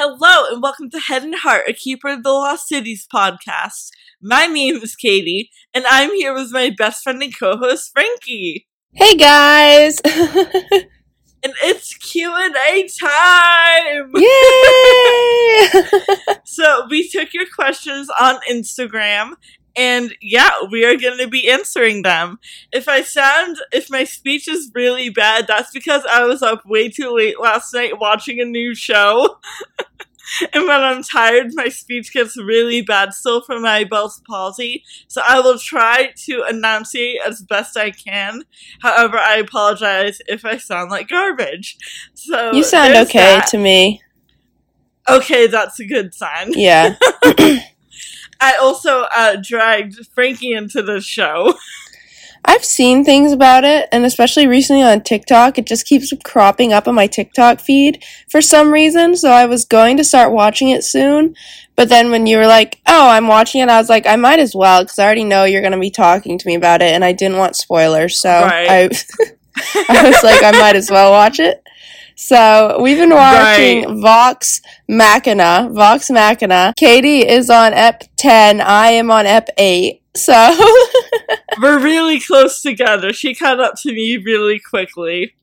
Hello and welcome to Head and Heart, a Keeper of the Lost Cities podcast. My name is Katie, and I'm here with my best friend and co-host Frankie. Hey guys! And it's Q&A time! Yay! So we took your questions on Instagram, and yeah, we are going to be answering them. If I sound, if my speech is really bad, that's because I was up way too late last night watching a new show. and when I'm tired, my speech gets really bad, still from my Bell's palsy. So I will try to enunciate as best I can. However, I apologize if I sound like garbage. So you sound okay that. to me. Okay, that's a good sign. Yeah. I also uh, dragged Frankie into the show. I've seen things about it, and especially recently on TikTok, it just keeps cropping up on my TikTok feed for some reason. So I was going to start watching it soon, but then when you were like, "Oh, I'm watching it," I was like, "I might as well," because I already know you're going to be talking to me about it, and I didn't want spoilers, so Right. I, I was like, I might as well watch it. So we've been watching Vox Machina. Vox Machina. Katie is on Ep 10. I am on Ep 8. So We're really close together. She caught up to me really quickly.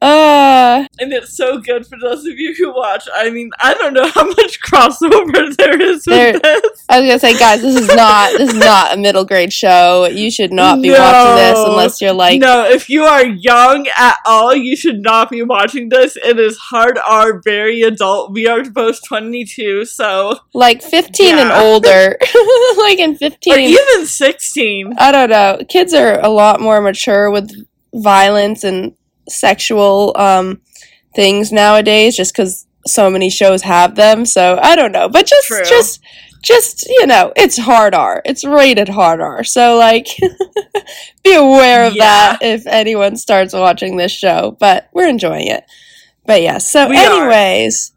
Uh And it's so good for those of you who watch. I mean, I don't know how much crossover there is with There- this. I was gonna say, guys, this is not this is not a middle grade show. You should not be watching this unless you're like no, if you are young at all, you should not be watching this. It is hard R, very adult. We are both 22, so. like 15 and older. like in 15 Or even 16. I don't know. Kids are a lot more mature with violence and sexual um, things nowadays, just because so many shows have them. So I don't know, but just, True. just, just you know, it's hard R. It's rated hard R. So like, be aware of Yeah. that if anyone starts watching this show. But we're enjoying it. But yeah. So We are. anyways.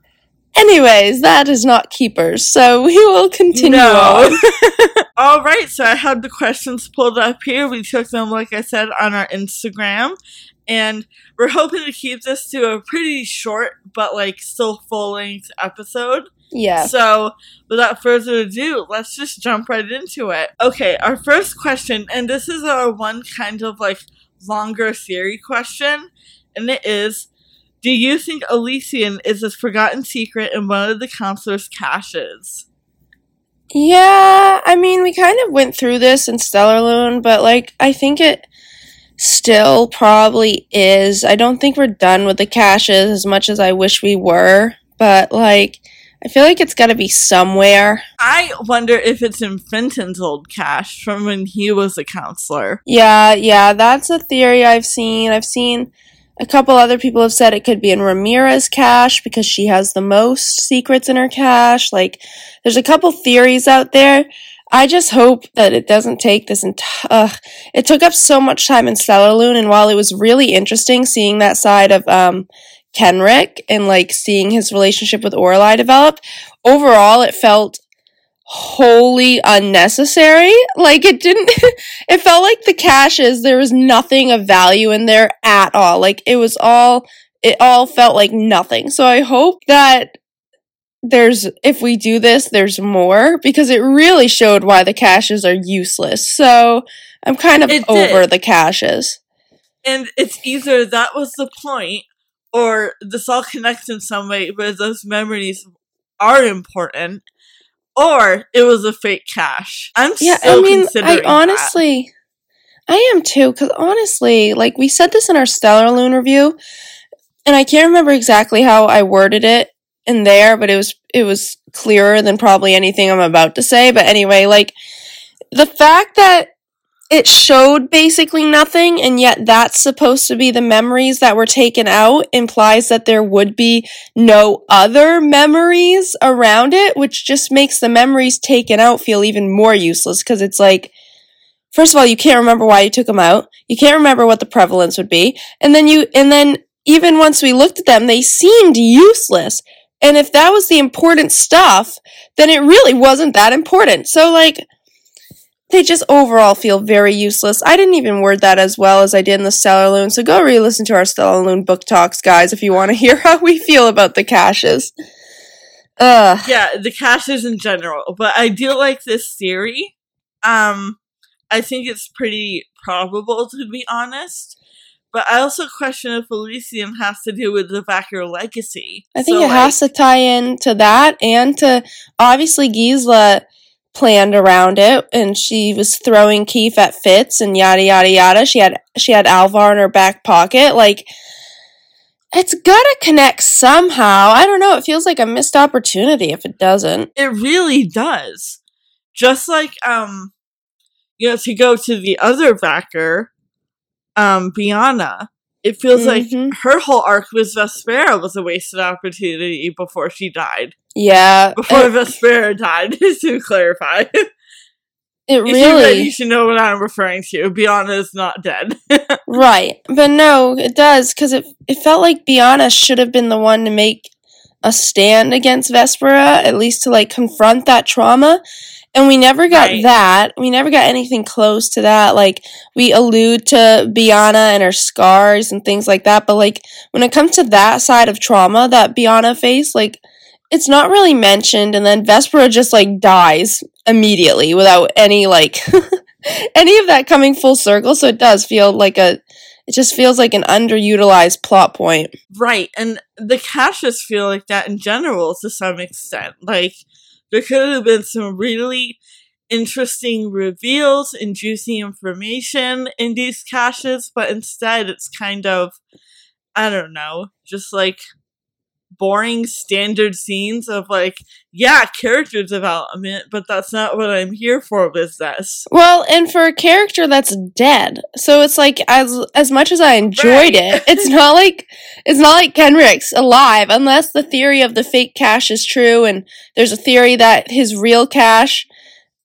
Anyways, that is not keepers, so we will continue No. on. All right, so I had the questions pulled up here. We took them, like I said, on our Instagram, and we're hoping to keep this to a pretty short but like still full length episode. Yeah. So, without further ado, let's just jump right into it. Okay, our first question, and this is our one kind of like longer theory question, and it is Do you think Elysian is a forgotten secret in one of the counselor's caches? Yeah, I mean, we kind of went through this in Stellarlune, but like, I think it still probably is. I don't think we're done with the caches as much as I wish we were, but like, I feel like it's got to be somewhere. I wonder if it's in Fintan's old cache from when he was a counselor. Yeah, yeah, that's a theory I've seen. I've seen a couple other people have said it could be in Ramira's cache because she has the most secrets in her cache. Like, there's a couple theories out there. I just hope that it doesn't take this entire. it took up so much time in Stellarlune, and while it was really interesting seeing that side of um, Kenric and like seeing his relationship with Oralie develop, overall it felt wholly unnecessary. Like it didn't. it felt like the caches there was nothing of value in there at all. Like it was all. It all felt like nothing. So I hope that there's if we do this there's more because it really showed why the caches are useless so i'm kind of It over did. the caches And it's either that was the point, or this all connects in some way but those memories are important, or it was a fake cache. I'm yeah still i mean considering i honestly i am too because honestly like we said this in our Stellarlune review and i can't remember exactly how i worded it in there but it was it was clearer than probably anything i'm about to say. But anyway like the fact that it showed basically nothing and yet that's supposed to be the memories that were taken out implies that there would be no other memories around it which just makes the memories taken out feel even more useless because it's like first of all you can't remember why you took them out. You can't remember what the prevalence would be. And then you and then even once we looked at them they seemed useless and if that was the important stuff then it really wasn't that important so like they just overall feel very useless. I didn't even word that as well as I did in the Stellarlune, so go re listen to our Stellarlune book talks, guys, if you want to hear how we feel about the caches. Ugh. yeah, the caches in general. But I do like this theory. Um, I think it's pretty probable to be honest. But I also question if Elysium has to do with the Vacker legacy. I think So, it has to tie in to that and to obviously Gisela planned around it and she was throwing Keefe at Fitz and yada yada yada. She had she had Alvar in her back pocket. Like it's gotta connect somehow. I don't know. It feels like a missed opportunity if it doesn't. It really does. Just like um you know, to go to the other Vacker, um, Biana, it feels like Mhm. her whole arc with Vespera was a wasted opportunity before she died. Yeah. Before It, Vespera died, to clarify. it If you really you should know what I'm referring to. Biana is not dead. Right. But no, it does because it it felt like Biana should have been the one to make a stand against Vespera, at least to like confront that trauma. And we never got Right. that. We never got anything close to that. Like we allude to Biana and her scars and things like that, but like when it comes to that side of trauma that Biana faced, like it's not really mentioned and then Vespera just like dies immediately without any like any of that coming full circle, so it does feel like a it just feels like an underutilized plot point. right. And the caches feel like that in general to some extent. Like, there could have been some really interesting reveals and juicy information in these caches, but instead it's kind of, I don't know, just like boring standard scenes of like, yeah, character development, but that's not what I'm here for with this. Well, and for a character that's dead, so it's like as as much as I enjoyed Right. it, it's not like it's not like Kenric's alive unless the theory of the fake cache is true, and there's a theory that his real cache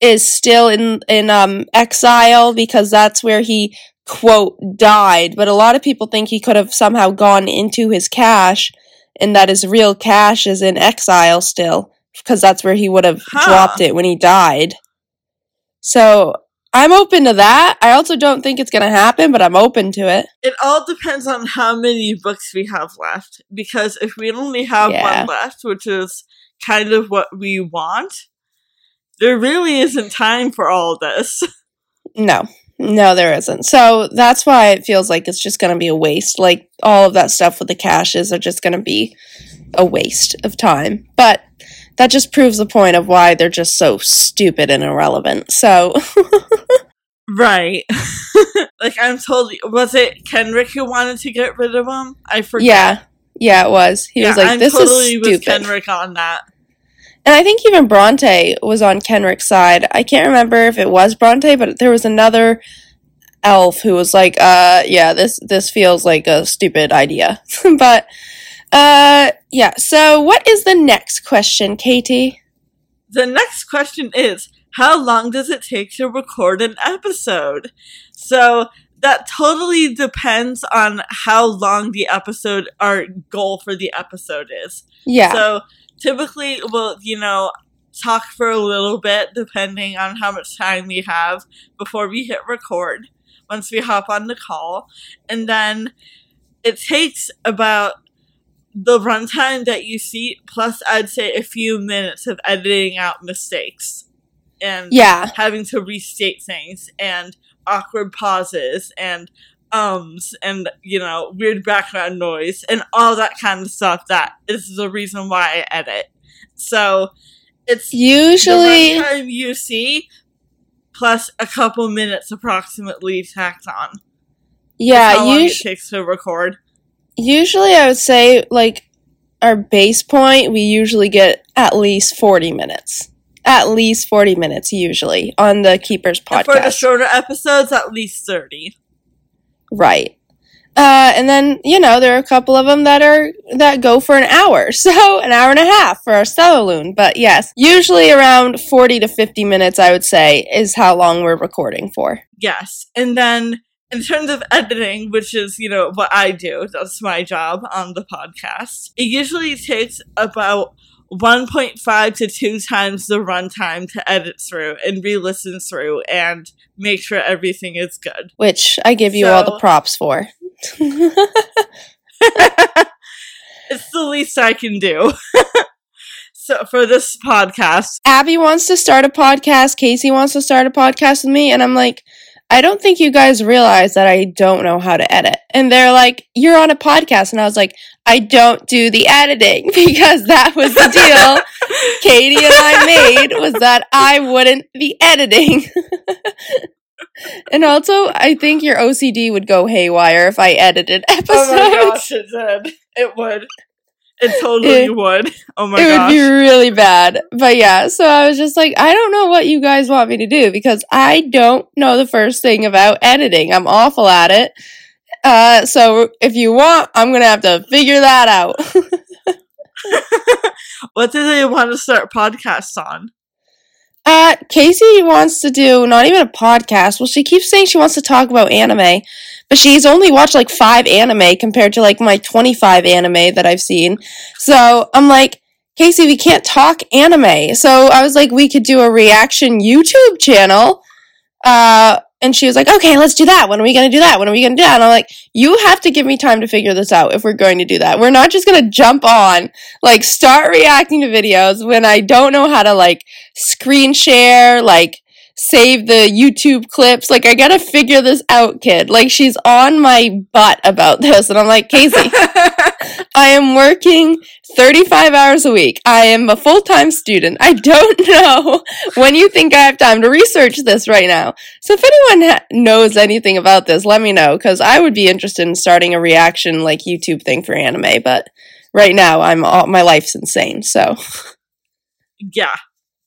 is still in in um exile because that's where he quote died. But a lot of people think he could have somehow gone into his cache, and that his real cache is in exile still because that's where he would have Huh. dropped it when he died. So I'm open to that. I also don't think it's going to happen, but I'm open to it. It all depends on how many books we have left. Because if we only have Yeah. one left, which is kind of what we want, there really isn't time for all this. No, no, there isn't. So that's why it feels like it's just going to be a waste. Like all of that stuff with the caches are just going to be a waste of time. But that just proves the point of why they're just so stupid and irrelevant. So Right. like I'm told was it Kenric who wanted to get rid of him? I forget. yeah, yeah, it was. He was Yeah, like, I'm "This totally is with stupid." Kenric on that. And I think even Bronte was on Kenric's side. I can't remember if it was Bronte, but there was another elf who was like, uh, yeah, this this feels like a stupid idea. but uh yeah, so what is the next question, Katie? The next question is how long does it take to record an episode? So that totally depends on how long the episode our goal for the episode is. Yeah. So typically we'll, you know, talk for a little bit depending on how much time we have before we hit record once we hop on the call. And then it takes about the runtime that you see, plus I'd say a few minutes of editing out mistakes and yeah. having to restate things and awkward pauses and ums and you know weird background noise and all that kind of stuff that is the reason why I edit. So it's Usually the runtime you see plus a couple minutes approximately tacked on. yeah, how long us- it takes to record. usually I would say like our base point, we usually get at least 40 minutes. At least 40 minutes usually on the Keepers And for the shorter episodes, at least thirty. Right. Uh, and then you know there are a couple of them that are that go for an hour, so an hour and a half for our Stellarlune. But yes, usually around forty to fifty minutes, I would say, is how long we're recording for. Yes. And then in terms of editing, which is, you know, what I do, that's my job on the podcast, it usually takes about 1.5 to 2 times the runtime to edit through and re listen through and make sure everything is good. Which I give you all the props for. it's the least I can do. so for this podcast. Abby wants to start a podcast. Casey wants to start a podcast with me. And I'm like, I don't think you guys realize that I don't know how to edit. And they're like, You're on a podcast. And I was like, I don't do the editing because that was the deal Katie and I made was that I wouldn't be editing. and also, I think your OCD would go haywire if I edited episodes. Oh my gosh, it did. It would. It totally It- would. Oh my it gosh. would be really bad. But yeah, so I was just like, I don't know what you guys want me to do because I don't know the first thing about editing. I'm awful at it. Uh, so if you want, I'm gonna have to figure that out. what do they want to start podcasts on? uh, Casey wants to do not even a podcast. Well, she keeps saying she wants to talk about anime, but she's only watched like five anime compared to like my 25 anime that I've seen. So I'm like, Casey, we can't talk anime. So I was like, we could do a reaction YouTube channel. Uh, and she was like, okay, let's do that. When are we going to do that? When are we going to do that? And I'm like, you have to give me time to figure this out if we're going to do that. We're not just going to jump on, like, start reacting to videos when I don't know how to, like, screen share, like, save the YouTube clips. Like, I got to figure this out, kid. Like, she's on my butt about this. And I'm like, Casey, I am working 35 hours a week. I am a full time student. I don't know when you think I have time to research this right now. So if anyone ha- knows anything about this, let me know because I would be interested in starting a reaction like YouTube thing for anime. But right now, I'm all, my life's insane. So yeah,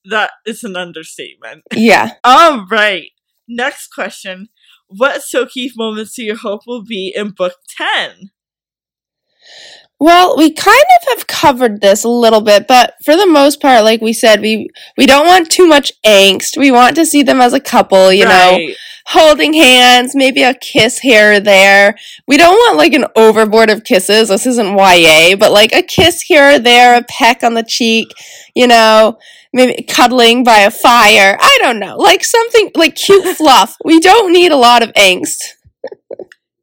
that is an understatement. yeah. All right. Next question. What Sokeefe moments do you hope will be in book 10? Well, we kind of have covered this a little bit, but for the most part, like we said, we we don't want too much angst. We want to see them as a couple, you know, holding hands, maybe a kiss here or there. We don't want like an overboard of kisses. This isn't YA, but like a kiss here or there, a peck on the cheek, you know, maybe cuddling by a fire. I don't know. Like something like cute fluff. We don't need a lot of angst.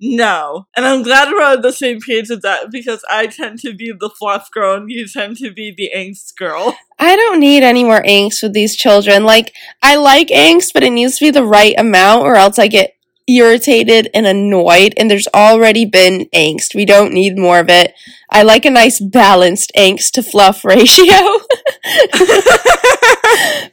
No. And I'm glad we're on the same page with that because I tend to be the fluff girl and you tend to be the angst girl. I don't need any more angst with these children. Like, I like angst, but it needs to be the right amount, or else I get irritated and annoyed. And there's already been angst. We don't need more of it. I like a nice balanced angst to fluff ratio.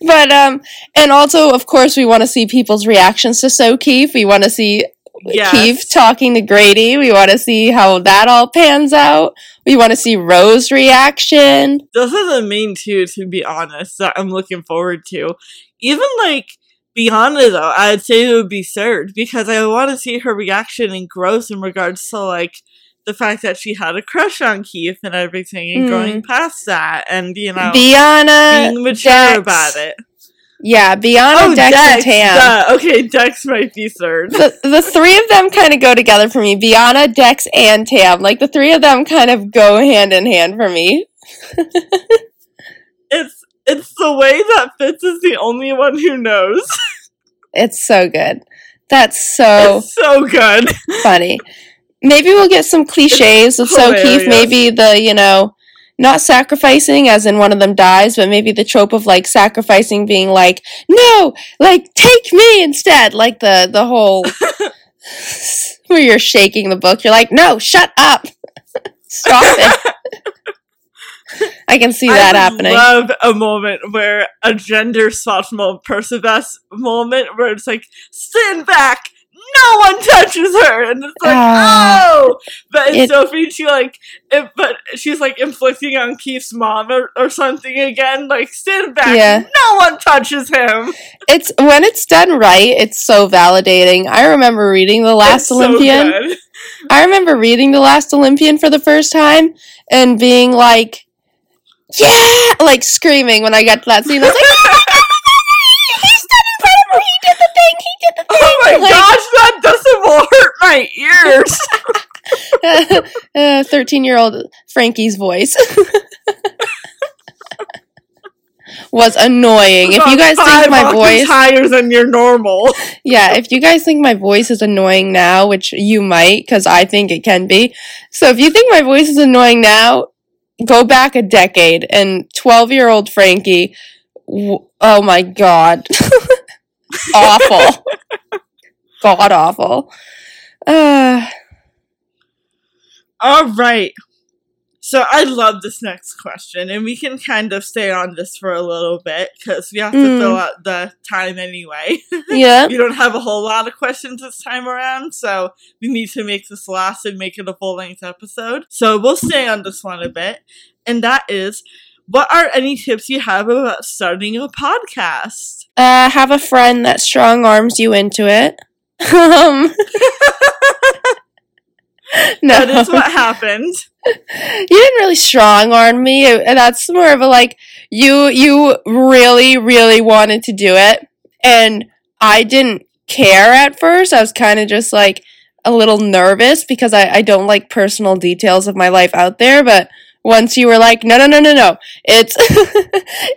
but, um, and also, of course, we want to see people's reactions to Sokeefe. We want to see Yes. Keefe talking to Grady. We want to see how that all pans out. We want to see Ro's reaction. Those are the main two, to be honest, that I'm looking forward to. Even like Biana, though, I'd say it would be third because I want to see her reaction and growth in regards to like the fact that she had a crush on Keefe and everything and Mm. going past that and, you know, Biana, being mature about it. Yeah, Biana, oh, Dex, and Tam. Okay, Dex might be third. The, the three of them kind of go together for me. Biana, Dex, and Tam. Like the three of them kind of go hand in hand for me. It's it's the way that Fitz is the only one who knows. It's so good. That's so It's so good. funny. Maybe we'll get some cliches of Sokeefe. Maybe the, you know, not sacrificing as in one of them dies, but maybe the trope of like sacrificing being like, no, like take me instead. Like the, the whole where you're shaking the book. You're like, no, shut up. Stop it. I can see that I happening. love a moment where a gender moment, Percabeth moment, where it's like, stand back, no one touches her, and it's like, Ah. oh, but It- Sophie. She like, it, but she's like inflicting on Keefe's mom or, or something again, like, stand back, Yeah. no one touches him. it's when it's done right, it's so validating. I remember reading The Last It's Olympian. good. I remember reading The Last Olympian for the first time and being like, yeah, like screaming when I got to that scene. I was like, Oh my Like, gosh, that doesn't hurt my ears. uh, 13 year old Frankie's voice was annoying. If you guys think my voice, higher than your normal. yeah, if you guys think my voice is annoying now, which you might, because I think it can be. So if you think my voice is annoying now, go back a decade and 12 year old Frankie, w- oh my god. awful. God awful. Uh, All right. So I love this next question, and we can kind of stay on this for a little bit because we have to Mm. fill out the time anyway. yeah. we don't have a whole lot of questions this time around, so we need to make this last and make it a full length episode. So we'll stay on this one a bit, and that is what are any tips you have about starting a podcast? Uh, have a friend that strong arms you into it. Um, no, That is what happened. you didn't really strong arm me. That's more of a like you you really really wanted to do it, and I didn't care at first. I was kind of just like a little nervous because I I don't like personal details of my life out there, but. Once you were like, no, no, no, no, no, it's,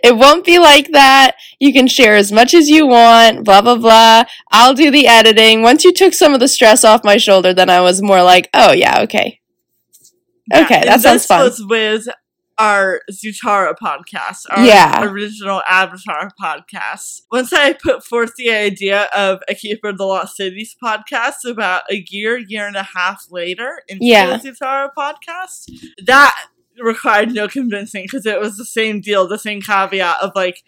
it won't be like that. You can share as much as you want, blah, blah, blah. I'll do the editing. Once you took some of the stress off my shoulder, then I was more like, oh, yeah, okay. Okay, and that sounds this fun. was with our Zutara podcast, our Yeah. original Avatar podcast. Once I put forth the idea of a Keeper of the Lost Cities podcast about a year, year and a half later into Yeah. the Zutara podcast, that required no convincing because it was the same deal, the same caveat of like,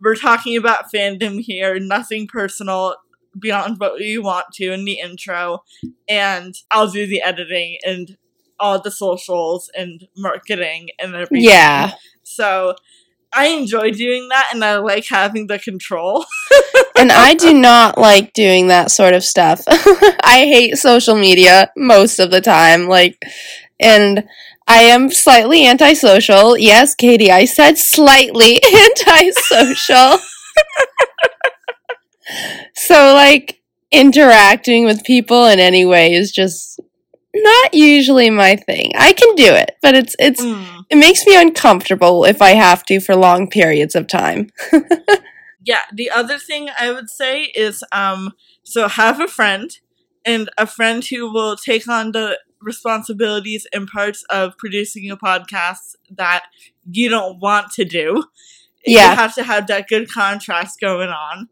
we're talking about fandom here, nothing personal beyond what we want to in the intro, and I'll do the editing and all the socials and marketing and everything. Yeah. So I enjoy doing that and I like having the control. and I do not like doing that sort of stuff. I hate social media most of the time. Like, and I am slightly antisocial. Yes, Katie, I said slightly antisocial. so, like, interacting with people in any way is just not usually my thing. I can do it, but it's it's Mm. it makes me uncomfortable if I have to for long periods of time. Yeah, the other thing I would say is um so have a friend and a friend who will take on the responsibilities and parts of producing a podcast that you don't want to do. Yeah. You have to have that good contrast going on.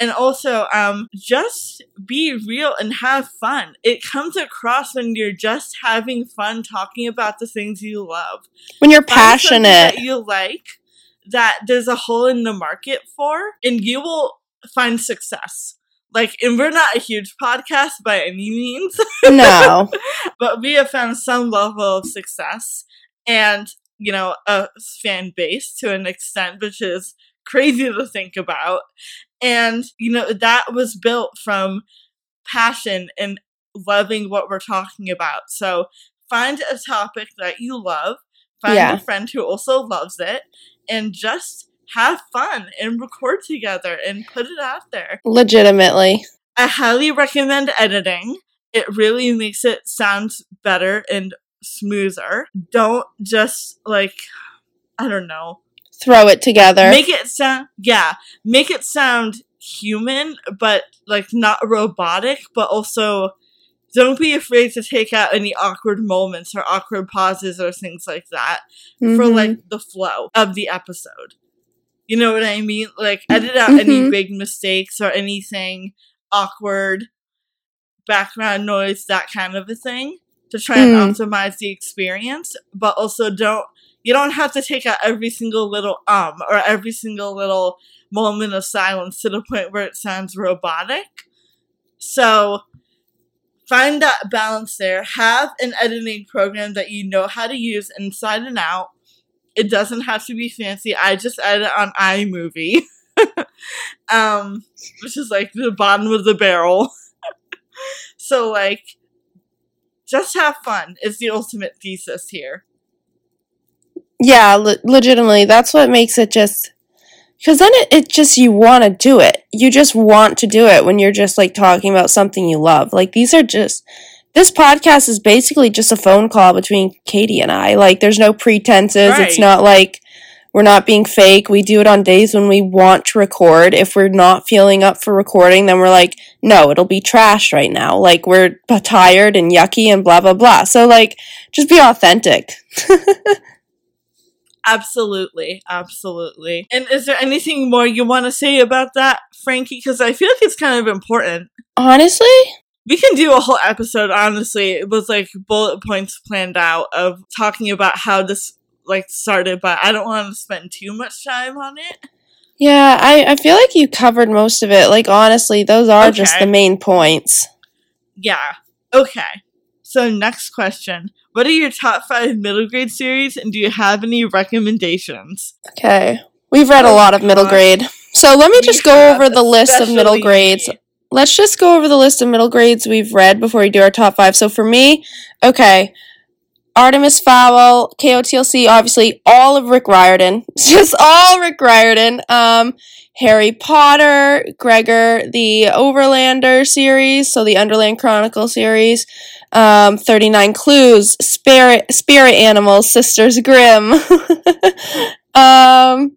And also, um, just be real and have fun. It comes across when you're just having fun talking about the things you love. When you're passionate. that you like that there's a hole in the market for and you will find success like and we're not a huge podcast by any means No. but we have found some level of success and you know a fan base to an extent which is crazy to think about and you know that was built from passion and loving what we're talking about so find a topic that you love find Yeah. a friend who also loves it and just have fun and record together and put it out there Legitimately. I highly recommend editing. It really makes it sound better and smoother. Don't just like I don't know. Throw it together. Make it sound yeah, make it sound human but like not robotic, but also don't be afraid to take out any awkward moments or awkward pauses or things like that for Mhm. like the flow of the episode. You know what I mean? Like edit out any Mhm. big mistakes or anything awkward, background noise, that kind of a thing to try and Mm. optimize the experience, but also don't you don't have to take out every single little um or every single little moment of silence to the point where it sounds robotic. So find that balance there. Have an editing program that you know how to use inside and out. It doesn't have to be fancy. I just edit on iMovie. um, which is like the bottom of the barrel. so like just have fun is the ultimate thesis here. yeah, le- legitimately. That's what makes it just. Because then it, it just, you want to do it. You just want to do it when you're just like talking about something you love. Like these are just. This podcast is basically just a phone call between Katie and I. Like there's no pretenses. It's not like we're not being fake. We do it on days when we want to record. If we're not feeling up for recording, then we're like, no, it'll be trash right now. Like we're tired and yucky and blah, blah, blah. So like, just be authentic. Absolutely, absolutely. And is there anything more you want to say about that, Frankie? Because I feel like it's kind of important. Honestly, We can do a whole episode, honestly. It was like bullet points planned out of talking about how this like started, but I don't want to spend too much time on it. yeah, I, I feel like you covered most of it. Like, honestly, those are just the main points. Yeah. Okay. So next question. What are your top five middle grade series and do you have any recommendations? Okay. We've read a Oh, lot of middle God. grade. So let me We just go over the list of middle grades. Let's just go over the list of middle grades we've read before we do our top five. So for me, okay, Artemis Fowl, KOTLC, obviously all of Rick Riordan. Just all Rick Riordan. Um, Harry Potter, Gregor, the Overlander series, so the Underland Chronicle series, um, 39 Clues, Spirit, Spirit Animals, Sisters Grimm. um,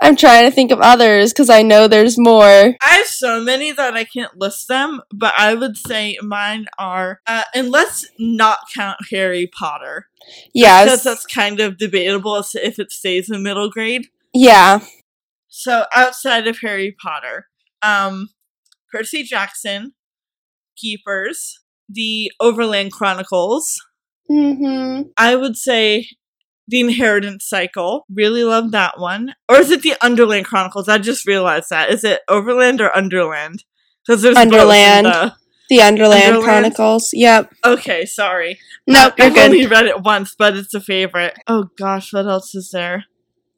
I'm trying to think of others because I know there's more. I have so many that I can't list them, but I would say mine are, uh, and let's not count Harry Potter. Yeah, Because that's kind of debatable as to if it stays in middle grade. yeah, So outside of Harry Potter, um, Percy Jackson, Keepers, the Overland Chronicles, hmm I would say the Inheritance Cycle. Really love that one. Or is it the Underland Chronicles? I just realized that. Is it Overland or Underland? Because there's Underland. the- the Underland, Underland? Chronicles. Yep. Okay, sorry. Nope, you're I've good. only read it once, but it's a favorite. Oh gosh, what else is there?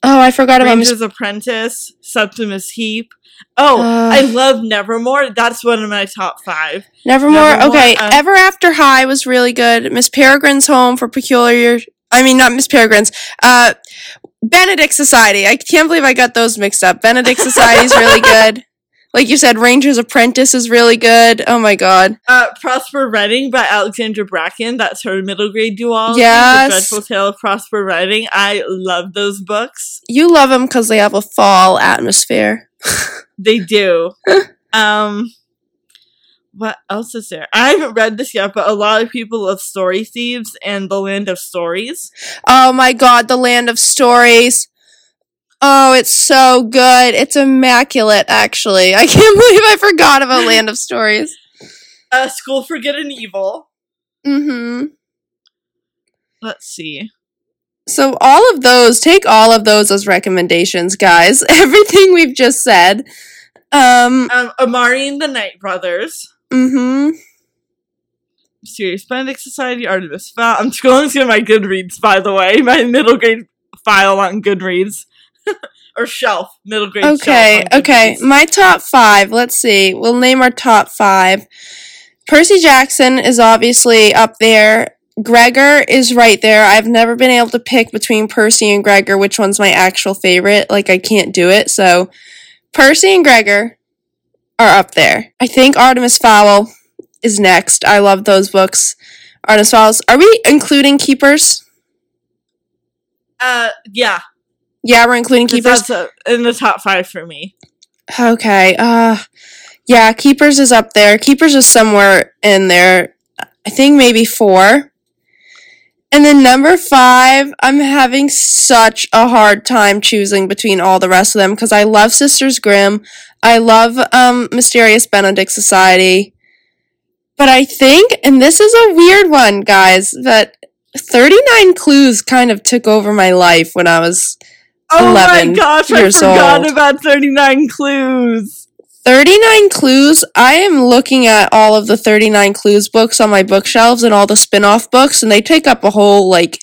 Oh, I forgot about. Ranger's Apprentice, Septimus Heap. Oh, Uh. I love Nevermore. That's one of my top five. Nevermore. Nevermore, Okay, uh, Ever After High was really good. Miss Peregrine's Home for Peculiar. I mean, not Miss Peregrine's. Uh, Benedict Society. I can't believe I got those mixed up. Benedict Society is really good. Like you said, Ranger's Apprentice is really good. Oh my god. Uh, Prosper Redding by Alexandra Bracken. That's her middle grade duology. Yes. The Dreadful Tale of Prosper Redding. I love those books. You love them because they have a fall atmosphere. They do. um, what else is there? I haven't read this yet, but a lot of people love Story Thieves and The Land of Stories. Oh my god, the land of stories. Oh, it's so good. It's immaculate, actually. I can't believe I forgot about Land of Stories. Uh, School for Good and Evil. Mm-hmm. Let's see. So all of those, take all of those as recommendations, guys. Everything we've just said. Um, Um, Amari and the Night Brothers. Mm-hmm. Serious Benedict Society, Artemis Fowl. I'm scrolling through my Goodreads, by the way, my middle grade file on Goodreads. or shelf, middle grade Okay, okay. My top five. Let's see. We'll name our top five. Percy Jackson is obviously up there. Gregor is right there. I've never been able to pick between Percy and Gregor which one's my actual favorite. Like I can't do it. So Percy and Gregor are up there. I think Artemis Fowl is next. I love those books. Artemis Fowls. Are we including Keepers? Uh, yeah. Yeah, we're including Keepers. That's uh in the top five for me. Okay. Uh yeah, Keepers is up there. Keepers is somewhere in there. I think maybe 4. And then number 5, I'm having such a hard time choosing between all the rest of them cuz I love Sisters Grimm. I love um Mysterious Benedict Society. But I think and this is a weird one, guys, but 39 Clues kind of took over my life when I was Oh 11 my gosh, I forgot old. about 39 Clues. 39 Clues. I am looking at all of the 39 Clues books on my bookshelves and all the spin off books, and they take up a whole, like,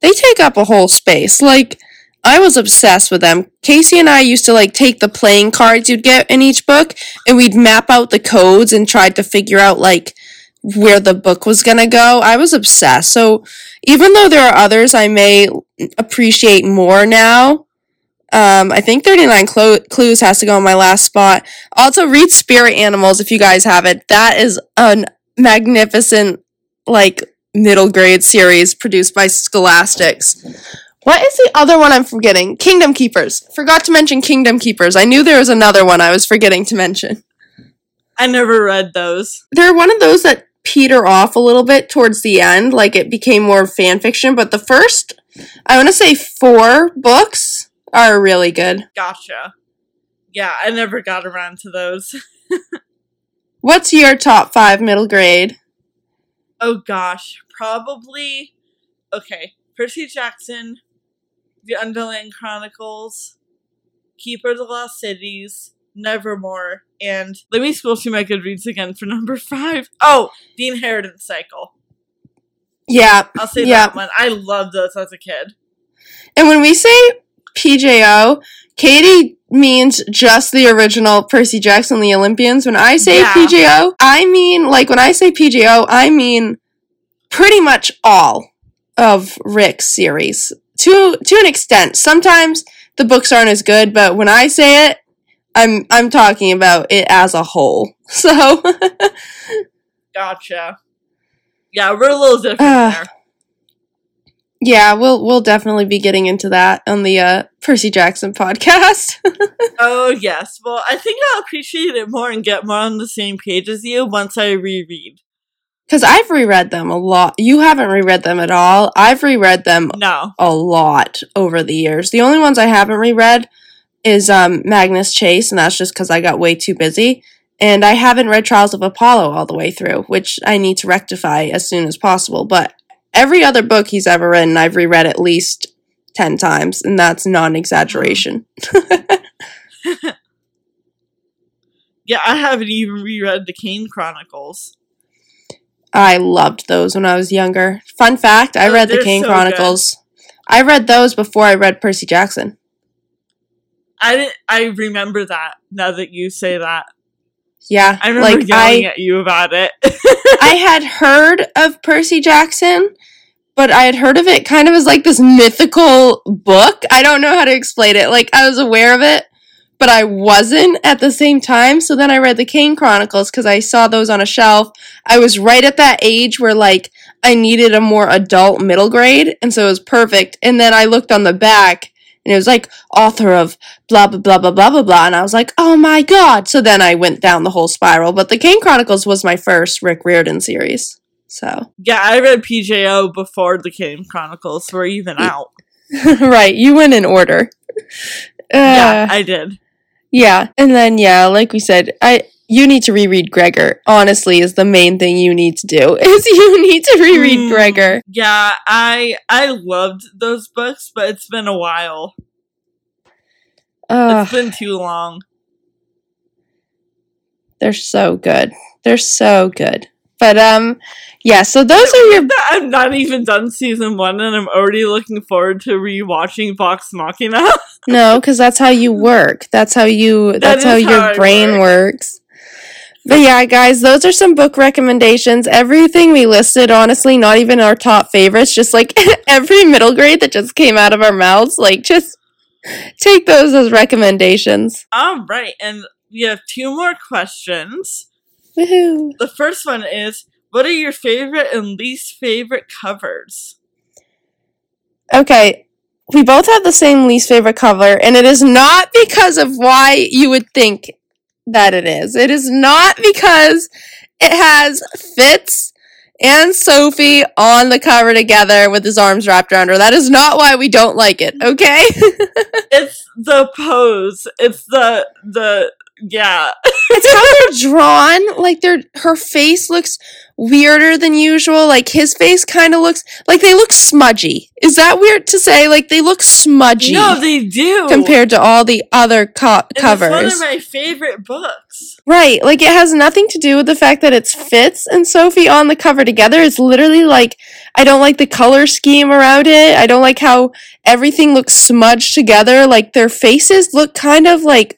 they take up a whole space. Like, I was obsessed with them. Casey and I used to, like, take the playing cards you'd get in each book, and we'd map out the codes and tried to figure out, like, where the book was gonna go. I was obsessed. So, even though there are others I may appreciate more now, um, I think 39 Clo- Clues has to go on my last spot. Also, read Spirit Animals if you guys have it. That is a magnificent, like, middle grade series produced by Scholastics. What is the other one I'm forgetting? Kingdom Keepers. Forgot to mention Kingdom Keepers. I knew there was another one I was forgetting to mention. I never read those. They're one of those that peter off a little bit towards the end, like it became more fan fiction, but the first I want to say four books are really good. Gotcha. Yeah, I never got around to those. What's your top five middle grade? Oh gosh, probably. Okay, Percy Jackson, The Underland Chronicles, Keeper of the Lost Cities, Nevermore, and let me scroll through my Goodreads again for number five. Oh, The Inheritance Cycle. Yeah. I'll say Yeah. that one. I loved those as a kid. And when we say PJO, Katie means just the original Percy Jackson, the Olympians. When I say Yeah. PJO, I mean, like, when I say PJO, I mean pretty much all of Rick's series. To, to an extent. Sometimes the books aren't as good, but when I say it, I'm, I'm talking about it as a whole. So, Gotcha. Yeah, we're a little different Ah. there. yeah, we'll, we'll definitely be getting into that on the, uh, Percy Jackson podcast. Oh yes. Well, I think I'll appreciate it more and get more on the same page as you once I reread. Because I've reread them a lot. You haven't reread them at all. I've reread them No. a lot over the years. The only ones I haven't reread is um, Magnus Chase, and that's just because I got way too busy. And I haven't read Trials of Apollo all the way through, which I need to rectify as soon as possible. But every other book he's ever written, I've reread at least 10 times, and that's not an exaggeration. Yeah, I haven't even reread the Kane Chronicles. I loved those when I was younger. Fun fact I Oh, read the Kane so Chronicles. I read those before I read Percy Jackson. I didn't. I remember that now that you say that. Yeah, I remember like yelling I, at you about it. I had heard of Percy Jackson, but I had heard of it kind of as like this mythical book. I don't know how to explain it. Like I was aware of it, but I wasn't at the same time. So then I read the Kane Chronicles because I saw those on a shelf. I was right at that age where like I needed a more adult middle grade, and so it was perfect. And then I looked on the back. And it was like author of blah blah blah blah blah blah blah, and I was like, oh my god! So then I went down the whole spiral. But the Kane Chronicles was my first Rick Riordan series. So yeah, I read PJO before the Kane Chronicles were even out. right, you went in order. yeah, Uh, I did. Yeah, and then yeah, like we said, I you need to reread Gregor. Honestly, is the main thing you need to do is you need to reread Mm, Gregor. Yeah, I I loved those books, but it's been a while. Ugh, It's been too long. they're so good. They're so good. But um, yeah. So those are your I'm not even done season one, and I'm already looking forward to rewatching Vox Machina. No, because that's how you work. That's how you. That's how is your how brain work. works. But yeah, guys, those are some book recommendations. Everything we listed, honestly, not even our top favorites, just like every middle grade that just came out of our mouths, like just take those as recommendations. All right, and we have two more questions. Woohoo! The first one is What are your favorite and least favorite covers? Okay, we both have the same least favorite cover, and it is not because of why you would think that it is. It is not because it has Fitz and Sophie on the cover together with his arms wrapped around her. That is not why we don't like it, okay? It's the pose. It's the the yeah. it's how they're drawn. Like they're her face looks weirder than usual. Like his face kind of looks like they look smudgy. Is that weird to say? Like they look smudgy. No, they do. compared to all the other co- covers. It's one of my favorite books. right. Like it has nothing to do with the fact that it's Fitz and Sophie on the cover together. It's literally like I don't like the color scheme around it. I don't like how everything looks smudged together. Like their faces look kind of like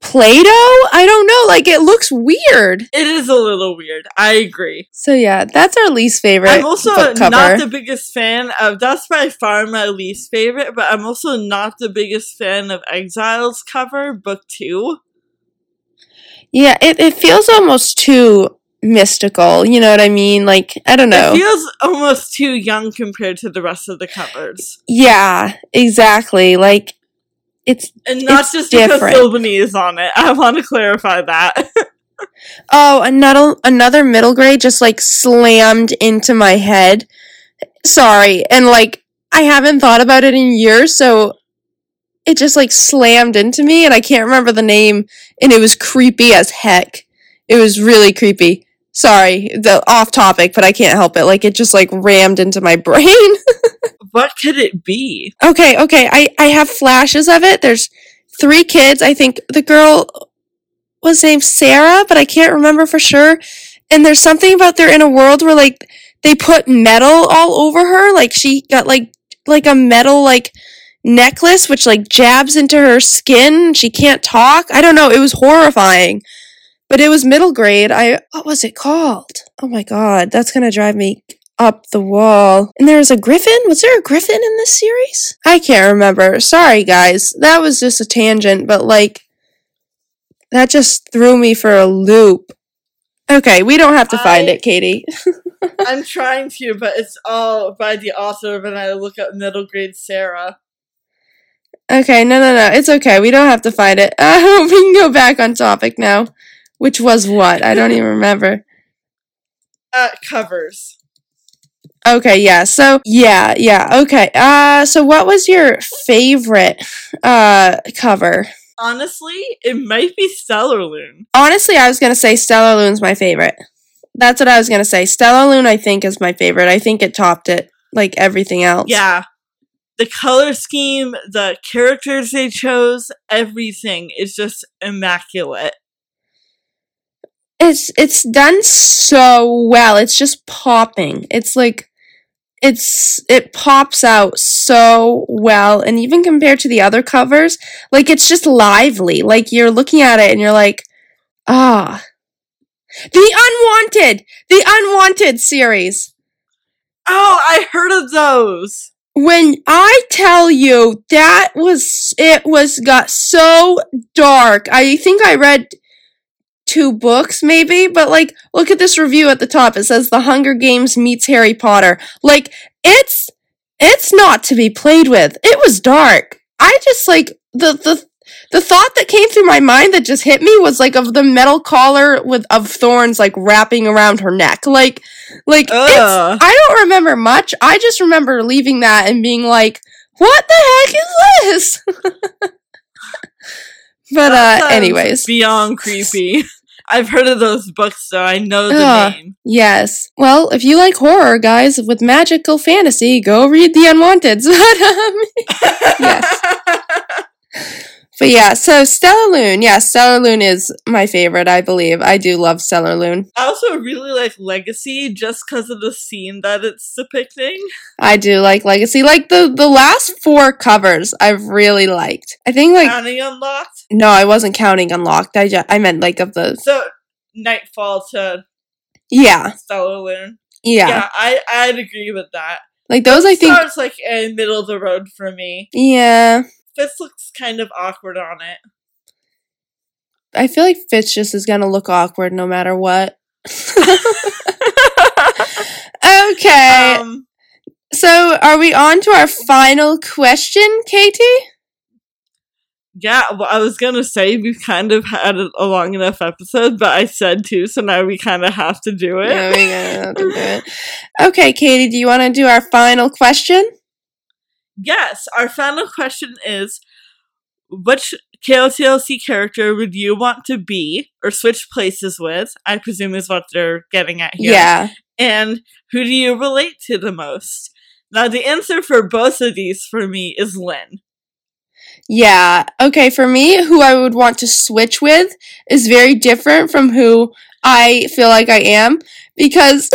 Play-Doh? I don't know. Like it looks weird. It is a little weird. I agree. So yeah, that's our least favorite I'm also not the biggest fan of. That's by far my least favorite, but I'm also not the biggest fan of Exiles cover book two. yeah, it, it feels almost too mystical. You know what I mean? Like I don't know. It feels almost too young compared to the rest of the covers, yeah, exactly. Like it's and not It's just different. because Silveny is on it. I want to clarify that. Oh, another another middle grade just like slammed into my head. Sorry. And like I haven't thought about it in years, so it just like slammed into me and I can't remember the name and it was creepy as heck. It was really creepy. Sorry, the off topic, but I can't help it. Like it just like rammed into my brain. What could it be? okay, okay. I I have flashes of it. There's three kids. I think the girl was named Sarah, but I can't remember for sure. And there's something about they're in a world where like they put metal all over her. Like she got like like a metal like necklace which like jabs into her skin. She can't talk. I don't know. It was horrifying. But it was middle grade. I what was it called? Oh my god, that's gonna drive me up the wall. And there was a griffin? Was there a griffin in this series? I can't remember. Sorry guys. That was just a tangent, but like that just threw me for a loop. Okay, we don't have to find I- it, Katie. I'm trying to, but it's all by the author when I look up middle grade Sarah. Okay, no, no, no. It's okay. We don't have to find it. I uh, hope we can go back on topic now. Which was what? I don't even remember. Uh, covers. Okay, yeah. So, yeah, yeah. Okay. Uh, so what was your favorite uh cover? Honestly, it might be Stellarlune. Honestly, I was gonna say Stellarlune's my favorite. That's what I was gonna say. Stellarlune, I think, is my favorite. I think it topped it, like everything else. Yeah. The color scheme, the characters they chose, everything is just immaculate. It's it's done so well. It's just popping. It's like it's it pops out so well and even compared to the other covers, like it's just lively. Like you're looking at it and you're like, "Ah. The Unwanted, the Unwanted series. Oh, I heard of those. When I tell you that was it was got so dark. I think I read two books maybe, but like look at this review at the top. It says The Hunger Games meets Harry Potter. Like it's it's not to be played with. It was dark. I just like the the the thought that came through my mind that just hit me was like of the metal collar with of thorns like wrapping around her neck. Like like it's I don't remember much. I just remember leaving that and being like, "What the heck is this?" but That uh anyways, beyond creepy. I've heard of those books, so I know the Ugh. name. yes. Well, if you like horror, guys, with magical fantasy, go read The Unwanteds. But um Yes. But yeah, so Stellarlune, yeah, Stellarlune is my favorite, I believe. I do love Stellarlune. I also really like Legacy just because of the scene that it's depicting. I do like Legacy. Like the the last four covers I've really liked. I think like Counting Unlocked. no, I wasn't counting Unlocked. I just, I meant like of the So, Nightfall to yeah. Stellarlune. Yeah. Yeah, I, I'd agree with that. Like those I think Star's like in middle of the road for me. yeah. Fitz looks kind of awkward on it. I feel like Fitz just is gonna look awkward no matter what. okay. um, so are we on to our final question, Katie? yeah, well, I was gonna say we've kind of had a, long enough episode, but I said to, so now we kind of have to do it. Yeah, we have to do it. Okay, Katie, do you wanna do our final question? Yes, our final question is which KOTLC character would you want to be or switch places with? I presume is what they're getting at here. Yeah. And who do you relate to the most? Now, the answer for both of these for me is Linh. Yeah. Okay, for me, who I would want to switch with is very different from who I feel like I am because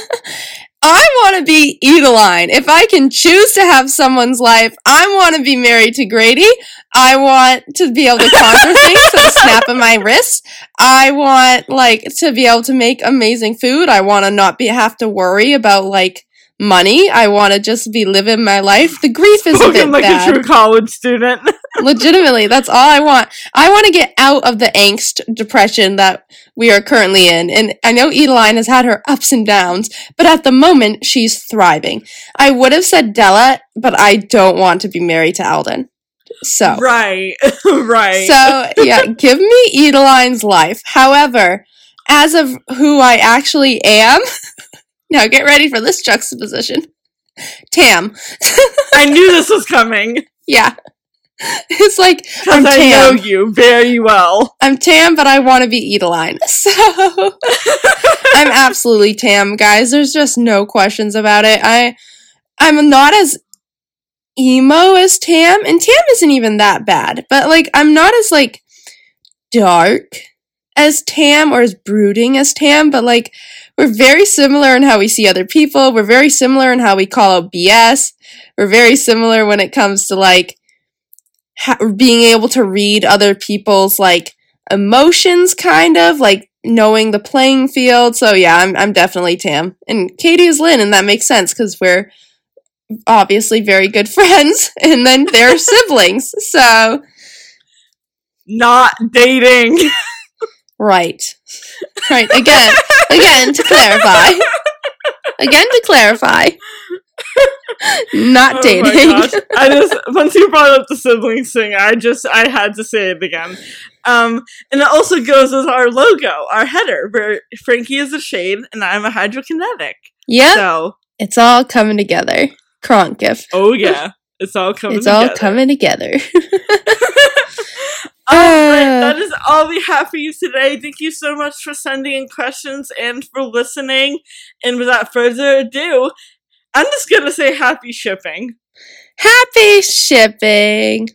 I want to be Edeline. If I can choose to have someone's life, I want to be married to Grady. I want to be able to conquer things with a snap of my wrist. I want like to be able to make amazing food. I want to not be have to worry about like money. I want to just be living my life. The grief is a bit like bad a true college student. legitimately that's all i want. I want to get out of the angst depression that we are currently in. And i know edeline has had her ups and downs but at the moment she's thriving. I would have said della but i don't want to be married to alden. So. Right, right. so yeah give me edeline's life. However as of who i actually am now get ready for this juxtaposition. Tam. I knew this was coming. Yeah. It's like I'm because I know you very well. I'm Tam, but I want to be Edeline. So I'm absolutely Tam, guys. There's just no questions about it. I I'm not as emo as Tam, and Tam isn't even that bad. But like I'm not as like dark as Tam or as brooding as Tam, but like we're very similar in how we see other people. We're very similar in how we call out BS. We're very similar when it comes to like ha- being able to read other people's like emotions kind of like knowing the playing field. So yeah i'm, I'm definitely tam. And katie is Linh and that makes sense because we're obviously very good friends and then they're siblings. So Not dating. right. Right. Again again to clarify. Again to clarify not Oh dating. I just once you brought up the siblings thing, I just I had to say it again. Um, and it also goes with our logo, our header, where Frankie is a shade and I'm a hydrokinetic. Yeah. So, it's all coming together Kronk gift oh yeah, it's all coming. Together. It's all together. coming together All right, Uh. that is all we have for you today. Thank you so much for sending in questions and for listening. And without further ado, I'm just gonna say happy shipping. Happy shipping.